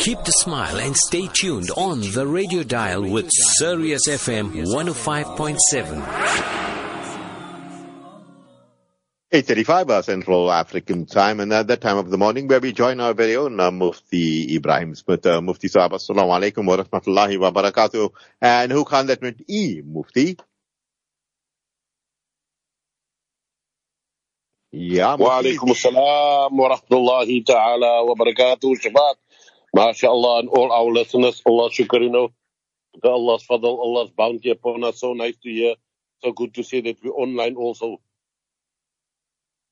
Keep the smile and stay tuned on the radio dial with Sirius FM 105.7. 8.35 uh, Central African time and at that time of the morning where we join our very own uh, Mufti Ebrahim Smith, uh, Mufti Sahab, Assalamu alaikum wa rahmatullahi wa barakatuh. And who can that meant E, Mufti? Yeah, Mufti. Wa alaikum assalam wa rahmatullahi ta'ala wa barakatuh. Shabbat. MashaAllah and all our listeners, Allah to Allah's fadl, Allah's bounty upon us. So nice to hear. So good to see that we're online also.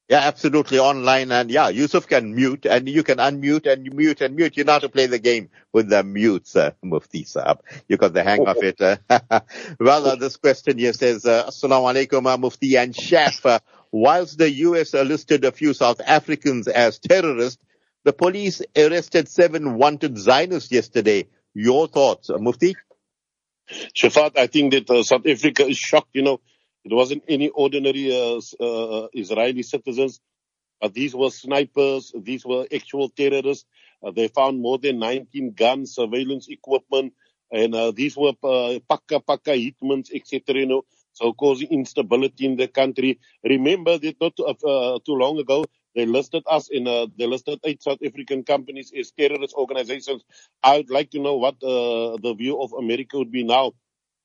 Yeah, absolutely online. And yeah, Yusuf can mute and you can unmute and mute and mute. You know how to play the game with the mutes, uh, Mufti Saab. You got the hang of it. Uh, well, this question here says, uh, Assalamu alaikum, uh, Mufti and Chef. Uh, whilst the US listed a few South Africans as terrorists, the police arrested seven wanted Zionists yesterday. Your thoughts, uh, Mufti? Shafat, I think that uh, South Africa is shocked, you know, it wasn't any ordinary uh, uh, Israeli citizens. Uh, these were snipers. These were actual terrorists. Uh, they found more than 19 guns, surveillance equipment, and uh, these were uh, paka paka etc. You know, so causing instability in the country. Remember that not uh, too long ago they listed us in uh, they listed eight South African companies as terrorist organizations. I would like to know what uh, the view of America would be now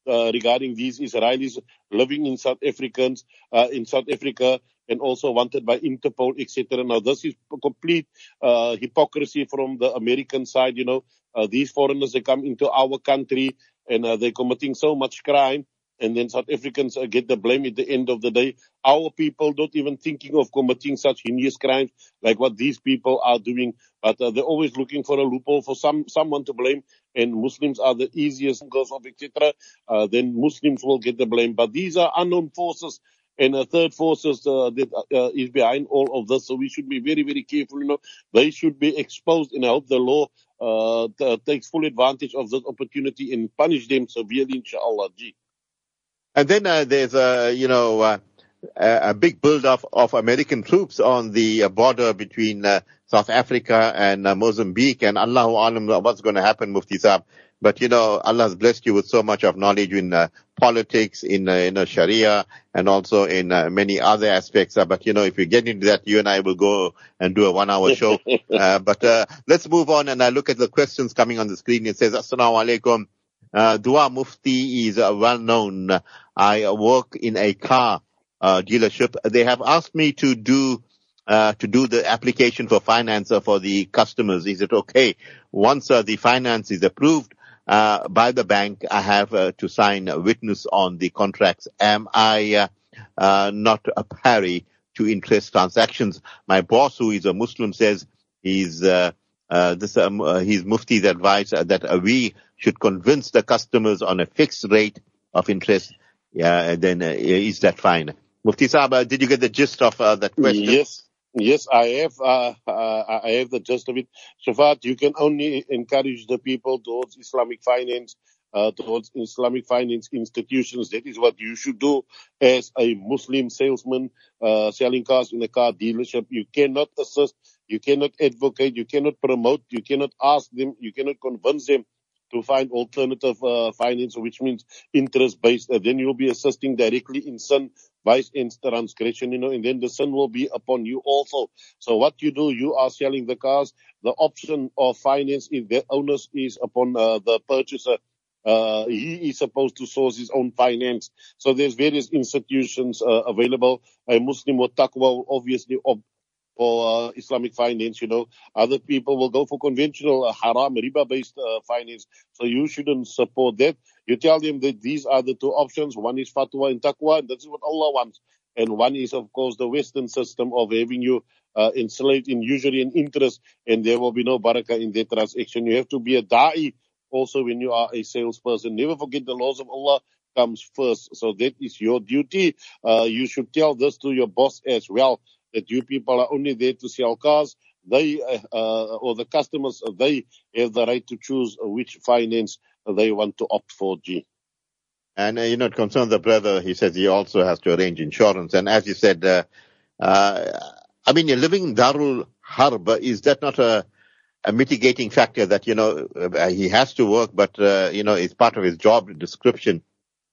uh, regarding these Israelis living in South Africans uh, in South Africa and also wanted by Interpol, etc. Now, this is complete uh, hypocrisy from the American side. You know, uh, these foreigners they come into our country and uh, they're committing so much crime. And then South Africans uh, get the blame at the end of the day. Our people not even thinking of committing such heinous crimes like what these people are doing, but uh, they're always looking for a loophole for some someone to blame. And Muslims are the easiest girls of etc. Uh, then Muslims will get the blame. But these are unknown forces and a third forces uh, that uh, is behind all of this. So we should be very, very careful. You know, they should be exposed, and I hope the law uh, t- takes full advantage of this opportunity and punish them severely, inshallah. Gee. And then uh, there's a, you know, uh, a big build-up of American troops on the uh, border between uh, South Africa and uh, Mozambique, and Allahu Alam what's going to happen, Mufti Saab. But you know, Allah has blessed you with so much of knowledge in uh, politics, in uh, in uh, Sharia, and also in uh, many other aspects. Uh, but you know, if we get into that, you and I will go and do a one-hour show. uh, but uh, let's move on, and I look at the questions coming on the screen. It says, "Assalamu alaikum." Uh, Dua Mufti is uh, well known. I work in a car uh, dealership. They have asked me to do uh, to do the application for finance for the customers. Is it okay? Once uh, the finance is approved uh, by the bank, I have uh, to sign a witness on the contracts. Am I uh, uh, not a party to interest transactions? My boss, who is a Muslim, says he's uh, uh, this um, uh, his Mufti's advice uh, that we should convince the customers on a fixed rate of interest. Yeah, then uh, is that fine? Mufti Saab, uh, did you get the gist of uh, that question? Yes, yes, I have. Uh, uh, I have the gist of it. Shafat, you can only encourage the people towards Islamic finance, uh, towards Islamic finance institutions. That is what you should do as a Muslim salesman uh, selling cars in a car dealership. You cannot assist, you cannot advocate, you cannot promote, you cannot ask them, you cannot convince them to find alternative uh, finance, which means interest based. Uh, then you'll be assisting directly in sin, vice and transgression, you know, and then the sin will be upon you also. So what you do, you are selling the cars. The option of finance, if the onus is upon uh, the purchaser. Uh, he is supposed to source his own finance. So there's various institutions uh, available. A Muslim taqwa will obviously opt for uh, Islamic finance, you know. Other people will go for conventional uh, haram, riba-based uh, finance. So you shouldn't support that. You tell them that these are the two options. One is fatwa and taqwa, and that's what Allah wants. And one is, of course, the Western system of having you uh, enslaved in usury and interest, and there will be no barakah in that transaction. You have to be a da'i also when you are a salesperson. Never forget the laws of Allah comes first. So that is your duty. Uh, you should tell this to your boss as well that you people are only there to sell cars. They uh, uh, or the customers, they have the right to choose which finance they want to opt for. G. And uh, you know, not concerned, the brother, he says he also has to arrange insurance. And as you said, uh, uh, I mean, you're living in Darul Harb. Is that not a, a mitigating factor that you know uh, he has to work, but uh, you know it's part of his job description.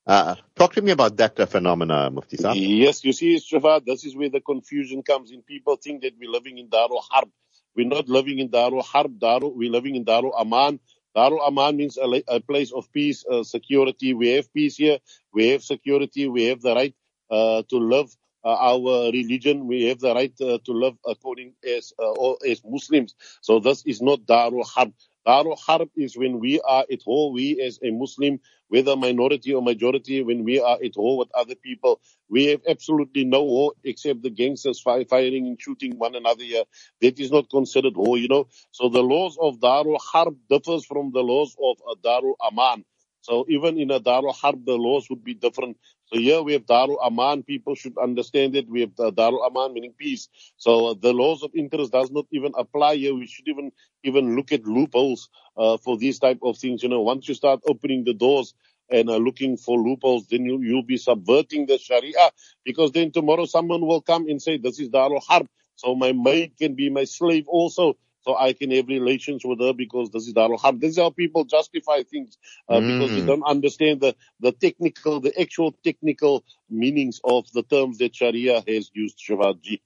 Uh, talk to me about that uh, phenomena, Mufti Saab. Yes, you see, Shafat, this is where the confusion comes in. People think that we're living in Darul Harb. We're not living in Darul Harb. Darul, we're living in Darul Aman. Darul Aman means a, a place of peace, uh, security. We have peace here. We have security. We have the right uh, to live our religion. We have the right uh, to live according as uh, as Muslims. So this is not Darul Harb. Darul Harb is when we are at war, we as a Muslim, whether minority or majority, when we are at war with other people, we have absolutely no war except the gangsters firing and shooting one another here. That is not considered war, you know. So the laws of Darul Harb differs from the laws of Darul Aman. So even in a Darul Harb, the laws would be different. So here we have Darul Aman. People should understand it. We have uh, Darul Aman meaning peace. So uh, the laws of interest does not even apply here. We should even even look at loopholes uh, for these type of things. You know, once you start opening the doors and uh, looking for loopholes, then you, you'll be subverting the Sharia because then tomorrow someone will come and say, this is Darul Harb. So my maid can be my slave also so I can have relations with her because this is Darul Harb. This is how people justify things uh, mm. because they don't understand the, the technical, the actual technical meanings of the terms that Sharia has used, Shavaji.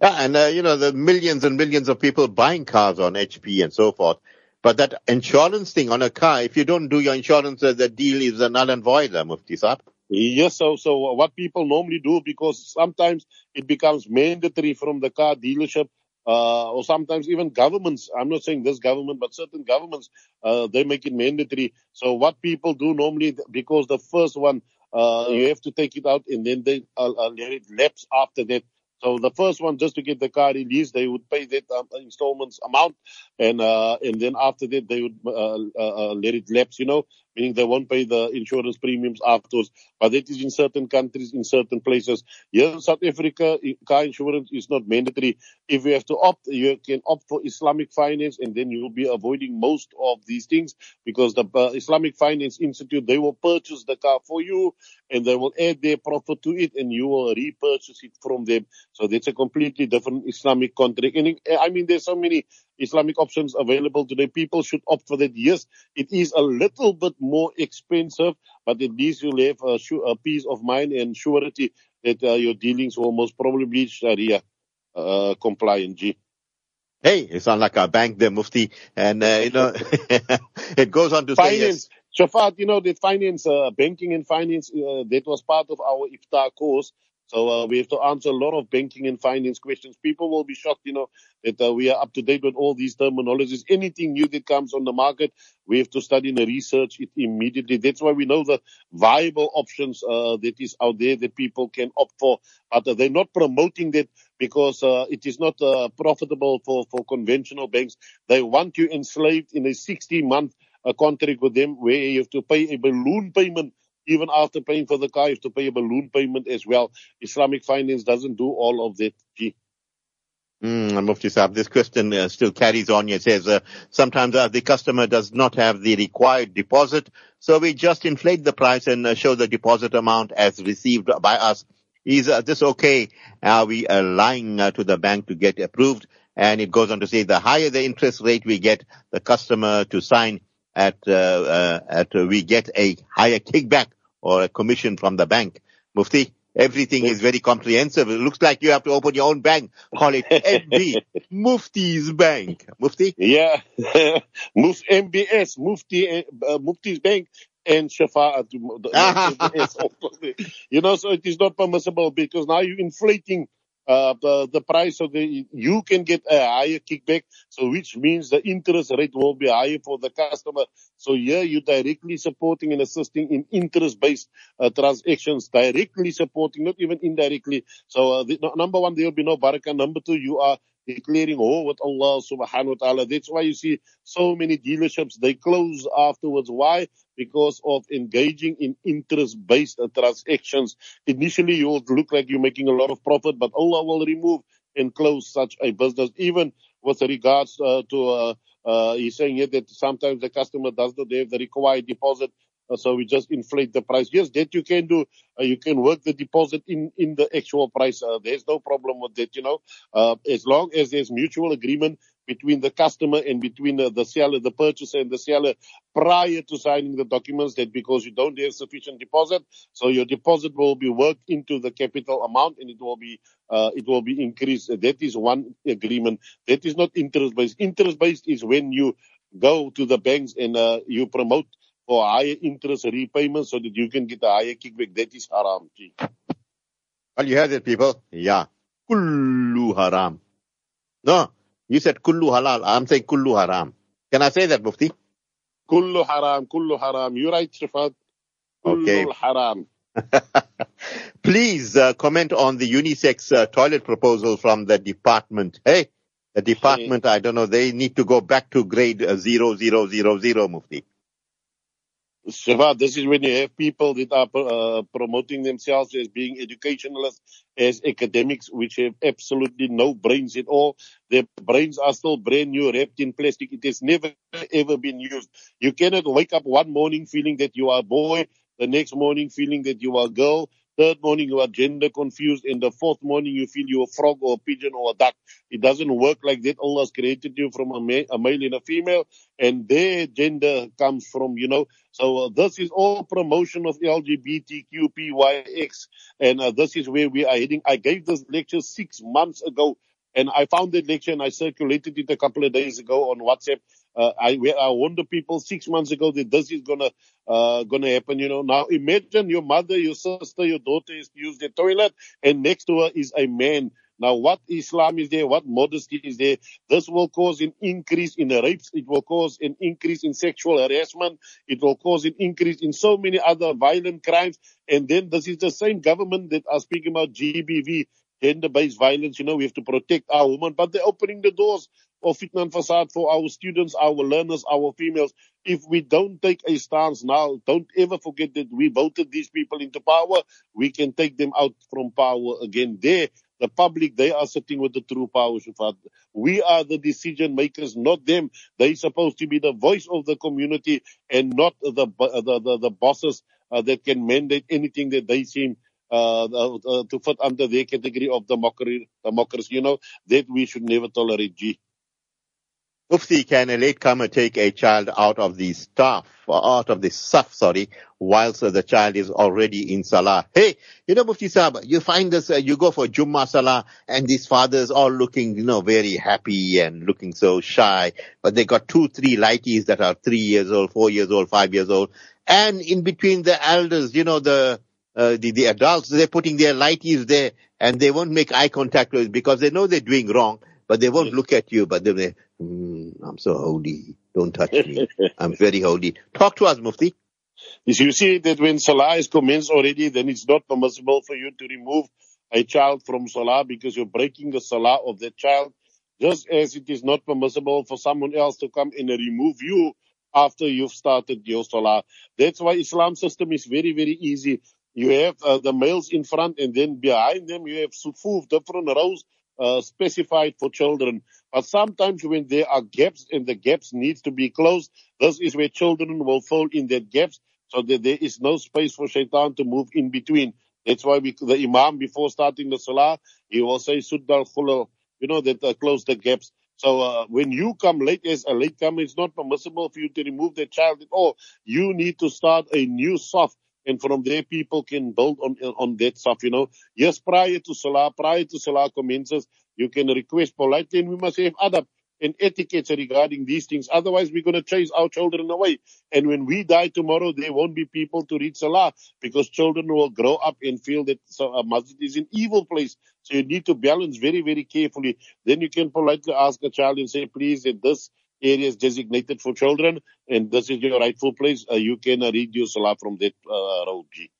Yeah, and uh, you know, the millions and millions of people buying cars on HP and so forth. But that insurance thing on a car, if you don't do your insurance, uh, the deal is a null and void, uh, Mufti Saab. Yes, so so what people normally do because sometimes it becomes mandatory from the car dealership uh, or sometimes even governments. I'm not saying this government, but certain governments, uh, they make it mandatory. So what people do normally, because the first one, uh, you have to take it out and then they uh, uh, let it lapse after that. So the first one, just to get the car released, they would pay that um, installments amount, and uh, and then after that they would uh, uh, uh, let it lapse. You know, meaning they won't pay the insurance premiums afterwards. But that is in certain countries, in certain places. Here in South Africa, car insurance is not mandatory. If you have to opt, you can opt for Islamic finance, and then you will be avoiding most of these things because the uh, Islamic Finance Institute they will purchase the car for you, and they will add their profit to it, and you will repurchase it from them. So that's a completely different Islamic contract. And I mean, there's so many Islamic options available today. People should opt for that. Yes, it is a little bit more expensive, but at least you'll have a, a peace of mind and surety that uh, your dealings will most probably Sharia uh, compliant. G. Hey, you sound like a bank there, Mufti. And, uh, you know, it goes on to finance. say yes. Shafat, you know, the finance, uh, banking and finance, uh, that was part of our ifta course. So uh, we have to answer a lot of banking and finance questions. People will be shocked, you know, that uh, we are up to date with all these terminologies. Anything new that comes on the market, we have to study and research it immediately. That's why we know the viable options uh, that is out there that people can opt for. But uh, they're not promoting that because uh, it is not uh, profitable for, for conventional banks. They want you enslaved in a 60 month contract with them where you have to pay a balloon payment even after paying for the car, you have to pay a balloon payment as well. Islamic finance doesn't do all of that. Mm, Mufti Saab, this question uh, still carries on. It says uh, sometimes uh, the customer does not have the required deposit, so we just inflate the price and uh, show the deposit amount as received by us. Is uh, this okay? Are we uh, lying to the bank to get approved? And it goes on to say the higher the interest rate we get the customer to sign, at, uh, uh, at uh, we get a higher kickback or a commission from the bank. Mufti, everything is very comprehensive. It looks like you have to open your own bank. Call it MB, Mufti's Bank. Mufti? Yeah. Muf, MBS, Mufti, uh, Mufti's Bank and Shafa. you know, so it is not permissible because now you're inflating uh, the, the price of the, you can get a higher kickback. So which means the interest rate will be higher for the customer. So here you're directly supporting and assisting in interest based uh, transactions, directly supporting, not even indirectly. So uh, the, number one, there will be no barakah. Number two, you are declaring war with Allah subhanahu wa ta'ala. That's why you see so many dealerships, they close afterwards. Why? Because of engaging in interest-based transactions. Initially, you will look like you're making a lot of profit, but Allah will remove and close such a business, even with regards uh, to, uh, uh, he's saying here that sometimes the customer does not have the required deposit so we just inflate the price. Yes, that you can do. Uh, you can work the deposit in, in the actual price. Uh, there's no problem with that, you know. Uh, as long as there's mutual agreement between the customer and between the, the seller, the purchaser and the seller prior to signing the documents that because you don't have sufficient deposit, so your deposit will be worked into the capital amount and it will be uh, it will be increased. That is one agreement. That is not interest based. Interest based is when you go to the banks and uh, you promote for higher interest repayment so that you can get a higher kickback. That is haram. Gee. Well, you heard it, people. Yeah. Kullu haram. No, you said kullu halal. I'm saying kullu haram. Can I say that, Mufti? Kullu haram, kullu haram. You're right, Shafat. Kullu Okay. haram. Please uh, comment on the unisex uh, toilet proposal from the department. Hey, the department, I don't know, they need to go back to grade uh, 0000, Mufti. Shiva, this is when you have people that are uh, promoting themselves as being educationalists, as academics, which have absolutely no brains at all. Their brains are still brand new, wrapped in plastic. It has never ever been used. You cannot wake up one morning feeling that you are a boy, the next morning feeling that you are a girl, third morning you are gender confused, and the fourth morning you feel you're a frog or a pigeon or a duck. It doesn't work like that. Allah has created you from a, ma- a male and a female, and their gender comes from, you know, so uh, this is all promotion of LGBTQPYX, and uh, this is where we are heading. I gave this lecture six months ago, and I found that lecture and I circulated it a couple of days ago on WhatsApp. Uh, I, I warned the people six months ago that this is gonna uh, gonna happen. You know, now imagine your mother, your sister, your daughter is to use the toilet, and next to her is a man. Now, what Islam is there? What modesty is there? This will cause an increase in rapes. It will cause an increase in sexual harassment. It will cause an increase in so many other violent crimes. And then this is the same government that are speaking about GBV, gender-based violence. You know, we have to protect our women, but they're opening the doors of fitna and fasad for our students, our learners, our females. If we don't take a stance now, don't ever forget that we voted these people into power. We can take them out from power again. There, the public, they are sitting with the true power, Shufat. We are the decision makers, not them. They're supposed to be the voice of the community and not the the the, the bosses uh, that can mandate anything that they seem uh, uh, uh, to fit under their category of democracy. democracy. You know that we should never tolerate. G. Mufti, can a latecomer take a child out of the staff, or out of the saf, sorry, whilst uh, the child is already in salah? Hey, you know, Mufti Sahab, you find this, uh, you go for Jummah salah, and these fathers all looking, you know, very happy and looking so shy, but they got two, three lighties that are three years old, four years old, five years old, and in between the elders, you know, the, uh, the, the adults, they're putting their lighties there, and they won't make eye contact with because they know they're doing wrong, but they won't look at you, but they Mm, I'm so holy. Don't touch me. I'm very holy. Talk to us, Mufti. Is you see that when Salah is commenced already, then it's not permissible for you to remove a child from Salah because you're breaking the Salah of that child, just as it is not permissible for someone else to come and remove you after you've started your Salah. That's why Islam system is very, very easy. You have uh, the males in front and then behind them you have sufuf, different rows uh, specified for children. But sometimes when there are gaps and the gaps need to be closed, this is where children will fall in that gaps so that there is no space for shaitan to move in between. That's why we, the imam, before starting the salah, he will say, Suddal khulal, you know, that uh, close the gaps. So uh, when you come late as a late comer, it's not permissible for you to remove the child at all. You need to start a new saff and from there people can build on on that stuff, you know. Yes, prior to Salah, prior to Salah commences, you can request politely and we must have other and etiquettes regarding these things. Otherwise, we're going to chase our children away. And when we die tomorrow, there won't be people to read Salah because children will grow up and feel that a masjid is an evil place. So you need to balance very, very carefully. Then you can politely ask a child and say, please, that this area is designated for children and this is your rightful place. Uh, you can uh, read your Salah from that uh, road. G.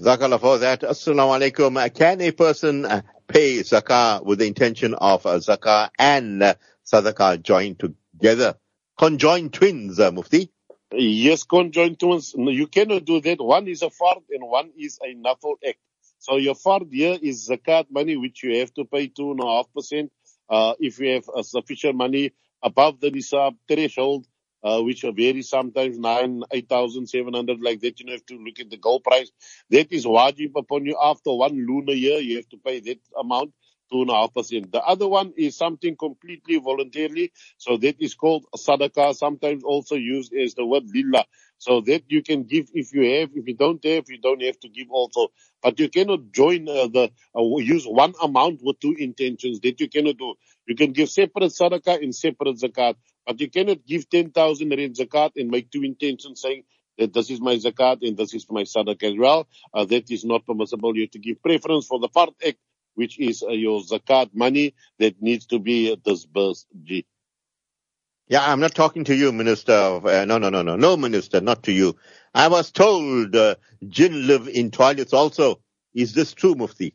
Zakallah for that. Assalamu alaikum. Uh, Can a person uh, pay zakah with the intention of uh, zakah and uh, sadaqah joined together? Conjoined twins, uh, Mufti? Yes, conjoined twins. No, you cannot do that. One is a fard and one is a nafal act. So your fard here is zakat money, which you have to pay two and a half percent. Uh, if you have uh, sufficient money above the nisab threshold, uh, which vary sometimes nine, eight thousand seven hundred, like that. You have to look at the gold price. That is wajib upon you. After one lunar year, you have to pay that amount. two and a half percent. The other one is something completely voluntarily. So that is called sadaqah, sometimes also used as the word lillah. So that you can give if you have, if you don't have, you don't have to give also. But you cannot join uh, the, uh, use one amount with two intentions. That you cannot do. You can give separate sadaqah and separate zakat. But you cannot give 10,000 rand zakat and make two intentions saying, that this is my zakat and this is my sadaqah as well. Uh, that is not permissible. You have to give preference for the fard act which is uh, your zakat money that needs to be disbursed. Yeah, I'm not talking to you, Minister. Of, uh, no, no, no, no, no, Minister, not to you. I was told uh, jinn live in toilets also. Is this true, Mufti?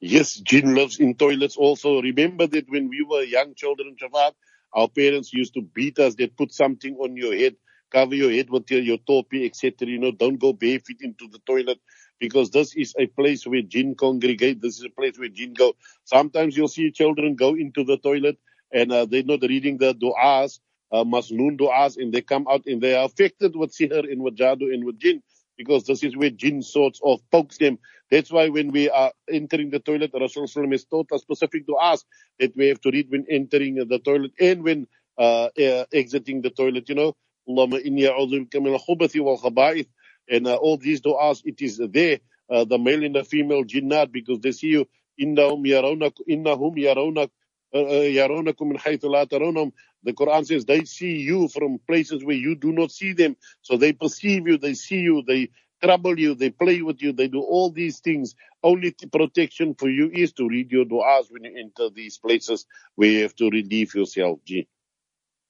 Yes, jinn lives in toilets also. Remember that when we were young children, Shafat, our parents used to beat us. They'd put something on your head, cover your head with your, your topi, etc. You know, don't go barefoot into the toilet because this is a place where jinn congregate. This is a place where jinn go. Sometimes you'll see children go into the toilet and uh, they're not reading the du'as, uh, masnoon du'as, and they come out and they are affected with sihr and with jadoo and with jinn because this is where jinn sorts of pokes them. That's why when we are entering the toilet, Rasulullah has taught us specific du'as that we have to read when entering the toilet and when uh, uh, exiting the toilet, you know. Allahumma inni a'udhu min al-khubathi wal-khaba'ith and uh, all these du'as, it is there, uh, the male and the female jinnat, because they see you, innahum yarawnak, innahum yarawnak, uh, uh, haythu. The Quran says they see you from places where you do not see them. So they perceive you, they see you, they trouble you, they play with you, they do all these things. Only protection for you is to read your du'as when you enter these places where you have to relieve yourself. G.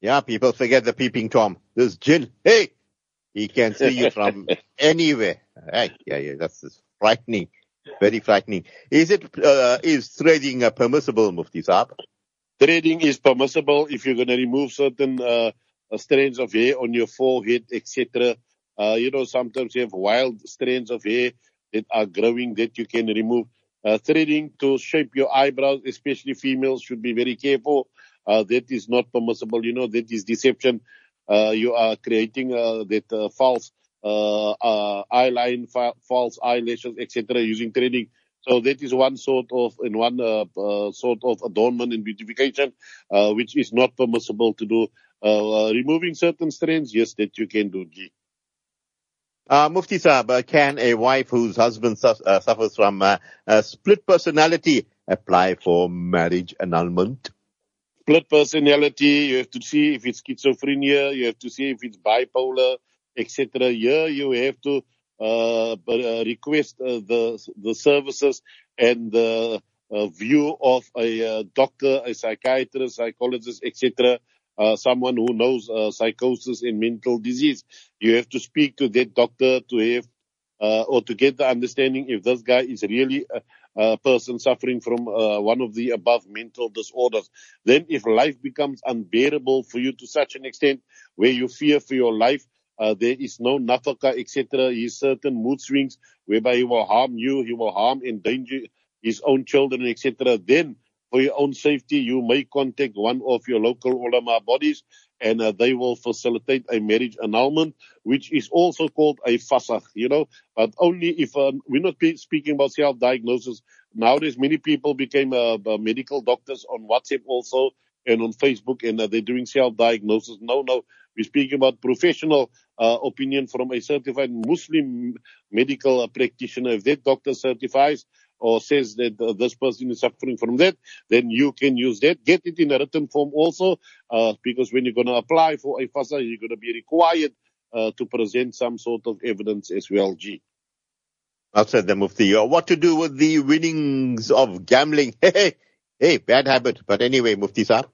Yeah, people forget the peeping Tom. This jinn. Hey, he can see you from anywhere. Right? Yeah, yeah, that's frightening. Very frightening. Is it, uh, is threading uh, permissible, Mufti Saab? Threading is permissible if you're going to remove certain uh, strands of hair on your forehead, etc. Uh, you know, sometimes you have wild strands of hair that are growing that you can remove. Uh, threading to shape your eyebrows, especially females, should be very careful. Uh, that is not permissible. You know, that is deception uh, you are creating uh, that uh, false uh, uh, eyeline, fa- false eyelashes, etc. using threading. So that is one sort of and one uh, uh, sort of adornment and beautification, uh, which is not permissible to do. Uh, uh, removing certain strands, yes, that you can do. G. Uh, Mufti Saab, uh, can a wife whose husband su- uh, suffers from uh, a split personality apply for marriage annulment? split personality. You have to see if it's schizophrenia. You have to see if it's bipolar, etc. Here you have to request uh, the the services and the uh, view of a uh, doctor, a psychiatrist, psychologist, etc. Uh, someone who knows uh, psychosis and mental disease. You have to speak to that doctor to have uh, or to get the understanding if this guy is really a, a person suffering from uh, one of the above mental disorders. Then if life becomes unbearable for you to such an extent where you fear for your life, uh, there is no nafaka, etc. He certain mood swings whereby he will harm you, he will harm, endanger his own children, etc. Then for your own safety, you may contact one of your local ulama bodies and uh, they will facilitate a marriage annulment, which is also called a fasakh, you know, but only if uh, we're not speaking about self-diagnosis. Nowadays, many people became uh, medical doctors on WhatsApp also and on Facebook, and uh, they're doing self-diagnosis. No, no, we're speaking about professional uh, opinion from a certified Muslim medical practitioner. If that doctor certifies or says that uh, this person is suffering from that, then you can use that. Get it in a written form also, uh, because when you're going to apply for a fasakh, you're going to be required uh, to present some sort of evidence as well, G. Outside the Mufti, uh, what to do with the winnings of gambling? Hey, hey, bad habit. But anyway, Mufti Saab.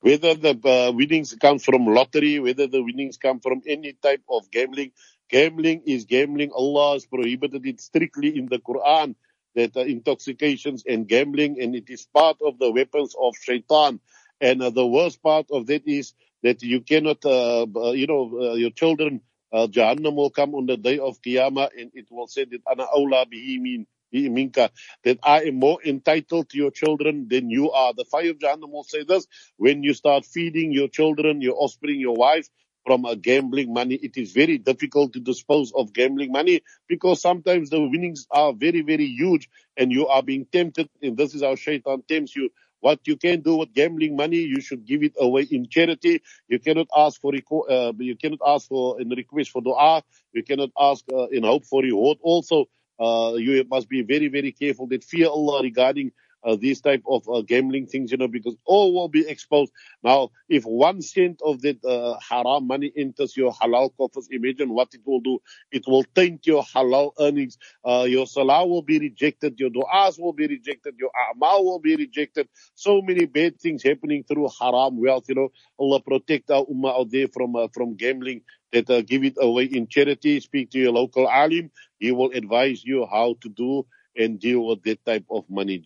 Whether the uh, winnings come from lottery, whether the winnings come from any type of gambling, gambling is gambling. Allah has prohibited it strictly in the Quran that uh, intoxications and gambling, and it is part of the weapons of shaitan. And uh, the worst part of that is that you cannot, uh, uh you know, uh, your children, uh, Jahannam will come on the day of Qiyamah, and it will say that ana awla bihi min minka, that I am more entitled to your children than you are. The fire of Jahannam will say this when you start feeding your children, your offspring, your wife from uh, gambling money. It is very difficult to dispose of gambling money because sometimes the winnings are very, very huge and you are being tempted. And this is how shaitan tempts you. What you can do with gambling money, you should give it away in charity. You cannot ask for uh, you cannot ask for in request for dua. You cannot ask uh, in hope for reward. Also, Uh, you must be very, very careful that fear Allah regarding uh, these type of uh, gambling things, you know, because all will be exposed. Now, if one cent of that uh, haram money enters your halal coffers, imagine what it will do. It will taint your halal earnings. Uh, your salah will be rejected. Your du'as will be rejected. Your a'mal will be rejected. So many bad things happening through haram wealth, you know. Allah protect our ummah out there from, uh, from gambling that uh, give it away in charity. Speak to your local alim. He will advise you how to do and deal with that type of money.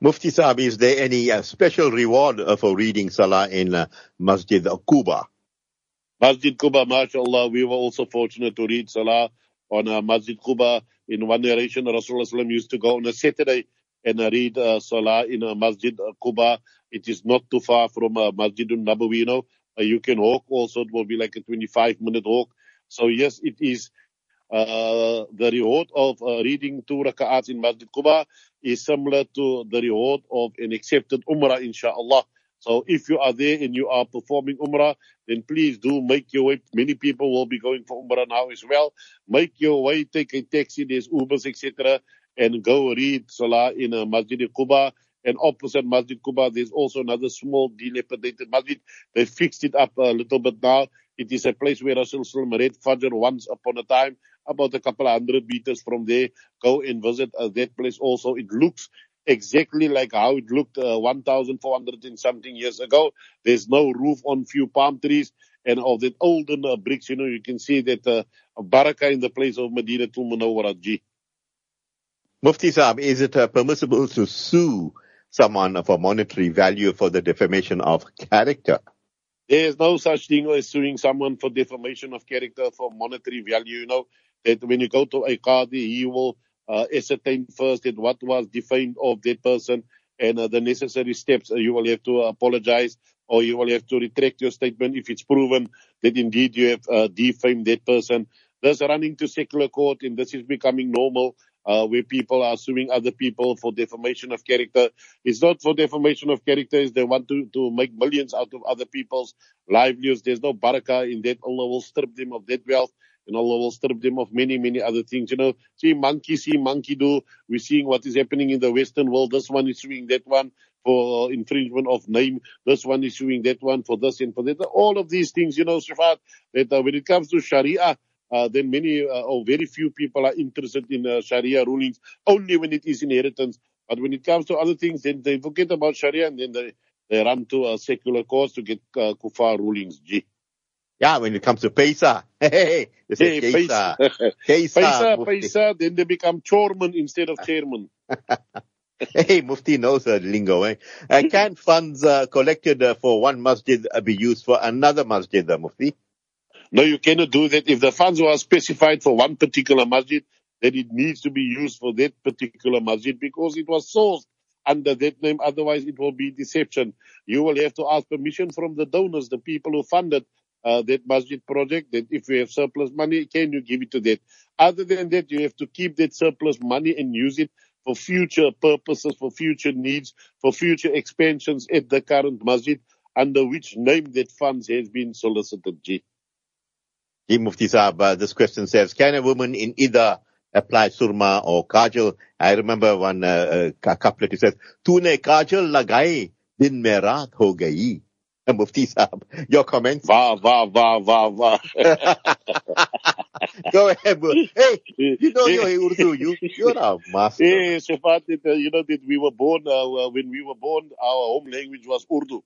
Mufti Saab, is there any uh, special reward uh, for reading Salah in uh, Masjid Quba? Masjid Quba, mashallah, we were also fortunate to read Salah on uh, Masjid Quba. In one narration, Rasulullah used to go on a Saturday and uh, read uh, Salah in Masjid Quba. It is not too far from Masjid Nabawi, you know. Uh, you can walk also, it will be like a 25 minute walk. So yes, it is uh, the reward of uh, reading two rak'ats in Masjid Quba is similar to the reward of an accepted umrah, inshallah. So if you are there and you are performing umrah, then please do make your way. Many people will be going for umrah now as well. Make your way, take a taxi, there's Ubers, etc., and go read Salah in a Masjid Quba. And opposite Masjid Quba, there's also another small dilapidated masjid. They fixed it up a little bit now. It is a place where Rasulullah read Fajr once upon a time about a couple of hundred meters from there. Go and visit uh, that place also. It looks exactly like how it looked uh, 1,400 and something years ago. There's no roof on few palm trees and of that olden uh, bricks, you know, you can see that uh, barakah in the place of Medina G. Mufti Saab, is it uh, permissible to sue someone for monetary value for the defamation of character? There's no such thing as suing someone for defamation of character for monetary value, you know that when you go to a qadi, he will uh, ascertain first that what was defamed of that person and uh, the necessary steps. You will have to apologize or you will have to retract your statement if it's proven that indeed you have uh, defamed that person. There's running to secular court and this is becoming normal. Uh, where people are suing other people for defamation of character. It's not for defamation of character, it's they want to, to make millions out of other people's livelihoods. There's no barakah in that. Allah will strip them of that wealth and Allah will strip them of many, many other things. You know, see monkey, see monkey do. We're seeing what is happening in the Western world. This one is suing that one for infringement of name. This one is suing that one for this and for that. All of these things, you know, Shafat, that uh, when it comes to Sharia, uh, then many uh, or very few people are interested in uh, Sharia rulings only when it is inheritance. But when it comes to other things, then they forget about Sharia and then they, they run to a secular courts to get uh, kufar rulings. Gee. Yeah, when it comes to Pesa. Hey, hey, hey Pesa. Pesa, Pesa, then they become chairman instead of chairman. hey, Mufti knows the lingo. Eh? Uh, can funds uh, collected uh, for one masjid uh, be used for another masjid, uh, Mufti? No, you cannot do that. If the funds were specified for one particular masjid, then it needs to be used for that particular masjid because it was sourced under that name. Otherwise, it will be deception. You will have to ask permission from the donors, the people who funded uh, that masjid project, that if you have surplus money, can you give it to that? Other than that, you have to keep that surplus money and use it for future purposes, for future needs, for future expansions at the current masjid, under which name that funds has been solicited. G. G. Mufti Saab, uh, this question says, can a woman in idda apply surma or kajal? I remember one uh, uh, couplet, it says, tune kajal lagai, din mein raat ho gayi. Mufti Saab. Your comments? Va, va, va, va, va. Go ahead, bro. Hey, you know you're Urdu. You, you're a master. Hey, Shafat, uh, you know that we were born, uh, when we were born, our home language was Urdu.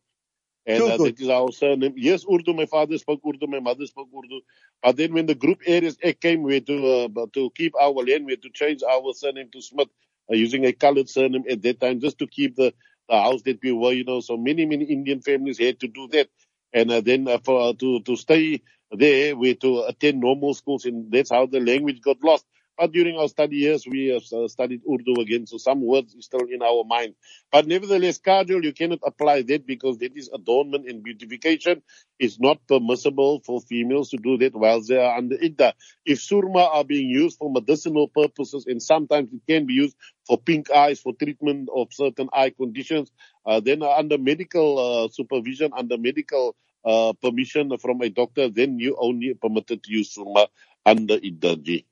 And uh, that is our surname. Yes, Urdu. My father spoke Urdu. My mother spoke Urdu. But then when the group areas came, we had to, uh, to keep our land, we had to change our surname to Smith uh, using a colored surname at that time just to keep the the house that we were, you know, so many, many Indian families had to do that. And uh, then uh, for, uh, to, to stay there, we had to attend normal schools and that's how the language got lost. But during our study years, we have uh, studied Urdu again, so some words is still in our mind. But nevertheless, kajal, you cannot apply that because that is adornment and beautification. It's not permissible for females to do that while they are under idda. If surma are being used for medicinal purposes and sometimes it can be used for pink eyes, for treatment of certain eye conditions, uh, then under medical uh, supervision, under medical uh, permission from a doctor, then you only permitted to use surma under idda.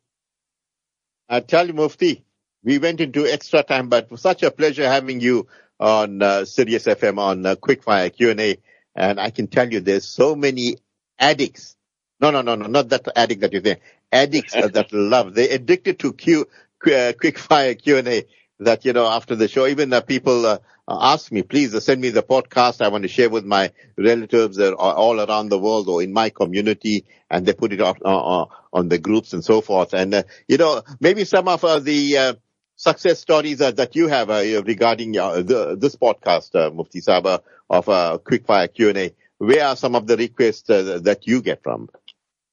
I tell you, Mufti, we went into extra time, but such a pleasure having you on uh, Sirius FM on uh, Quickfire Q&A. And I can tell you there's so many addicts. No, no, no, no, not that addict that you think. Addicts that love. They're addicted to Q, uh, Quickfire Q&A that, you know, after the show, even uh, people uh, ask me, please uh, send me the podcast. I want to share with my relatives that are all around the world or in my community and they put it on, uh, on the groups and so forth. And, uh, you know, maybe some of uh, the, uh, success stories that you have regarding the, this podcast, Mufti Saba, of uh, Quickfire Q&A. Where are some of the requests that you get from?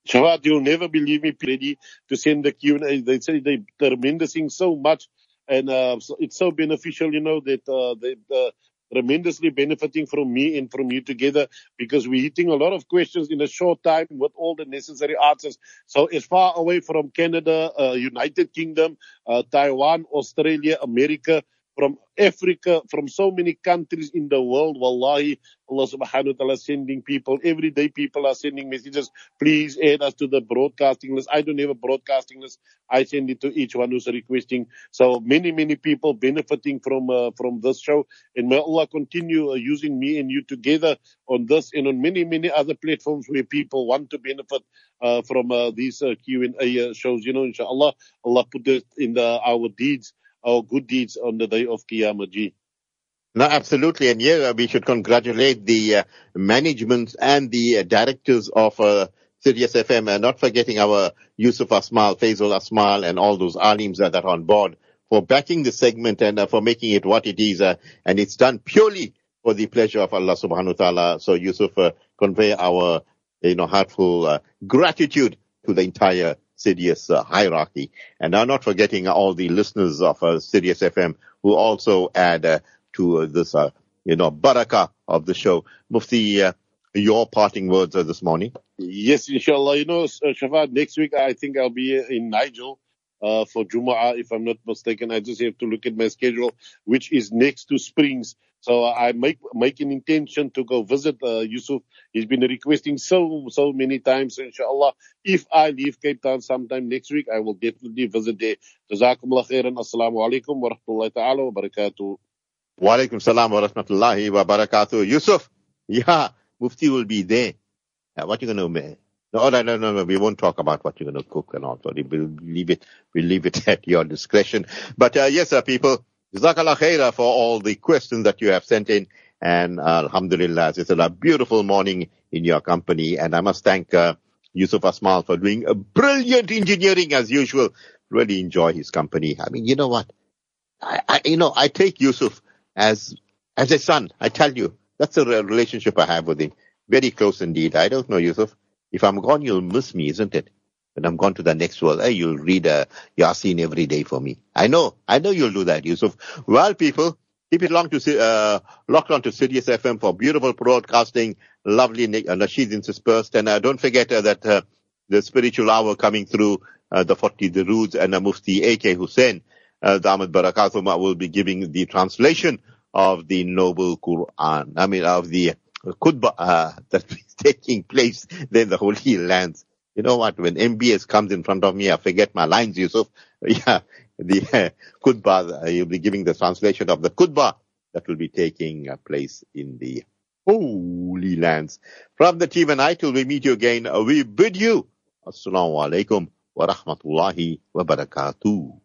Shawad, you'll never believe me, ready to send the Q&A. They say they're tremendous so much and uh, so it's so beneficial, you know, that uh, they uh, tremendously benefiting from me and from you together because we're hitting a lot of questions in a short time with all the necessary answers. So as far away from Canada, uh, United Kingdom, uh, Taiwan, Australia, America, from Africa, from so many countries in the world. Wallahi, Allah subhanahu wa ta'ala sending people. Every day people are sending messages. Please add us to the broadcasting list. I don't have a broadcasting list. I send it to each one who's requesting. So many, many people benefiting from, uh, from this show. And may Allah continue uh, using me and you together on this and on many, many other platforms where people want to benefit uh, from uh, these uh, Q&A uh, shows. You know, inshallah, Allah put it in the, our deeds our good deeds on the day of Qiyamah. No, absolutely. And yeah, we should congratulate the uh, management and the uh, directors of uh, Sirius FM, and not forgetting our Yusuf Asmal, Faisal Asmal, and all those alims that are on board for backing the segment and uh, for making it what it is. Uh, and it's done purely for the pleasure of Allah subhanahu wa ta'ala. So Yusuf, uh, convey our, you know, heartful uh, gratitude to the entire Sirius uh, hierarchy. And I'm not forgetting all the listeners of uh, FM who also add uh, to this, uh, you know, barakah of the show. Mufti, uh, your parting words uh, this morning. Yes, inshallah. You know, Shafat, next week I think I'll be in Nigel for Jumu'ah, if I'm not mistaken. I just have to look at my schedule, which is next to Springs. So I make make an intention to go visit uh, Yusuf. He's been requesting so so many times. Inshallah, if I leave Cape Town sometime next week, I will definitely visit there. Jazakumullah khairan. Assalamu alaikum wa rahmatullahi ta'ala wa. Wa alaikum salam wa rahmatullahi wa barakatuh. Yusuf, yeah, Mufti will be there. Uh, what you to make? No, no, no, no, we won't talk about what you're going to cook and all. We'll leave it, we'll leave it at your discretion. But uh, yes, uh, people, Jazakallah khaira for all the questions that you have sent in. And uh, Alhamdulillah, it's a beautiful morning in your company. And I must thank uh, Yusuf Asmal for doing a brilliant engineering as usual. Really enjoy his company. I mean, you know what? I, I you know, I take Yusuf as as a son. I tell you, that's the relationship I have with him. Very close indeed. I don't know, Yusuf. If I'm gone, you'll miss me, isn't it? When I'm gone to the next world, hey, you'll read a uh, Yasin every day for me. I know, I know you'll do that, Yusuf. Well, people, keep it long to, see uh, locked on to Sirius FM for beautiful broadcasting, lovely uh, nasheed interspersed, and uh, don't forget uh, that uh, the spiritual hour coming through uh, the 40 Duruds and uh, Mufti A.K. Hussein, uh, Damat Barakatuh will be giving the translation of the noble Quran. I mean, of the Qutbah uh, that is taking place in the Holy Lands you know what? When MBS comes in front of me, I forget my lines, Yusuf. Yeah, the uh, uh, you'll be giving the translation of the Kutbah that will be taking uh, place in the Holy Lands. From the team and I, till we meet you again, we bid you Assalamu alaikum wa rahmatullahi wa barakatuh.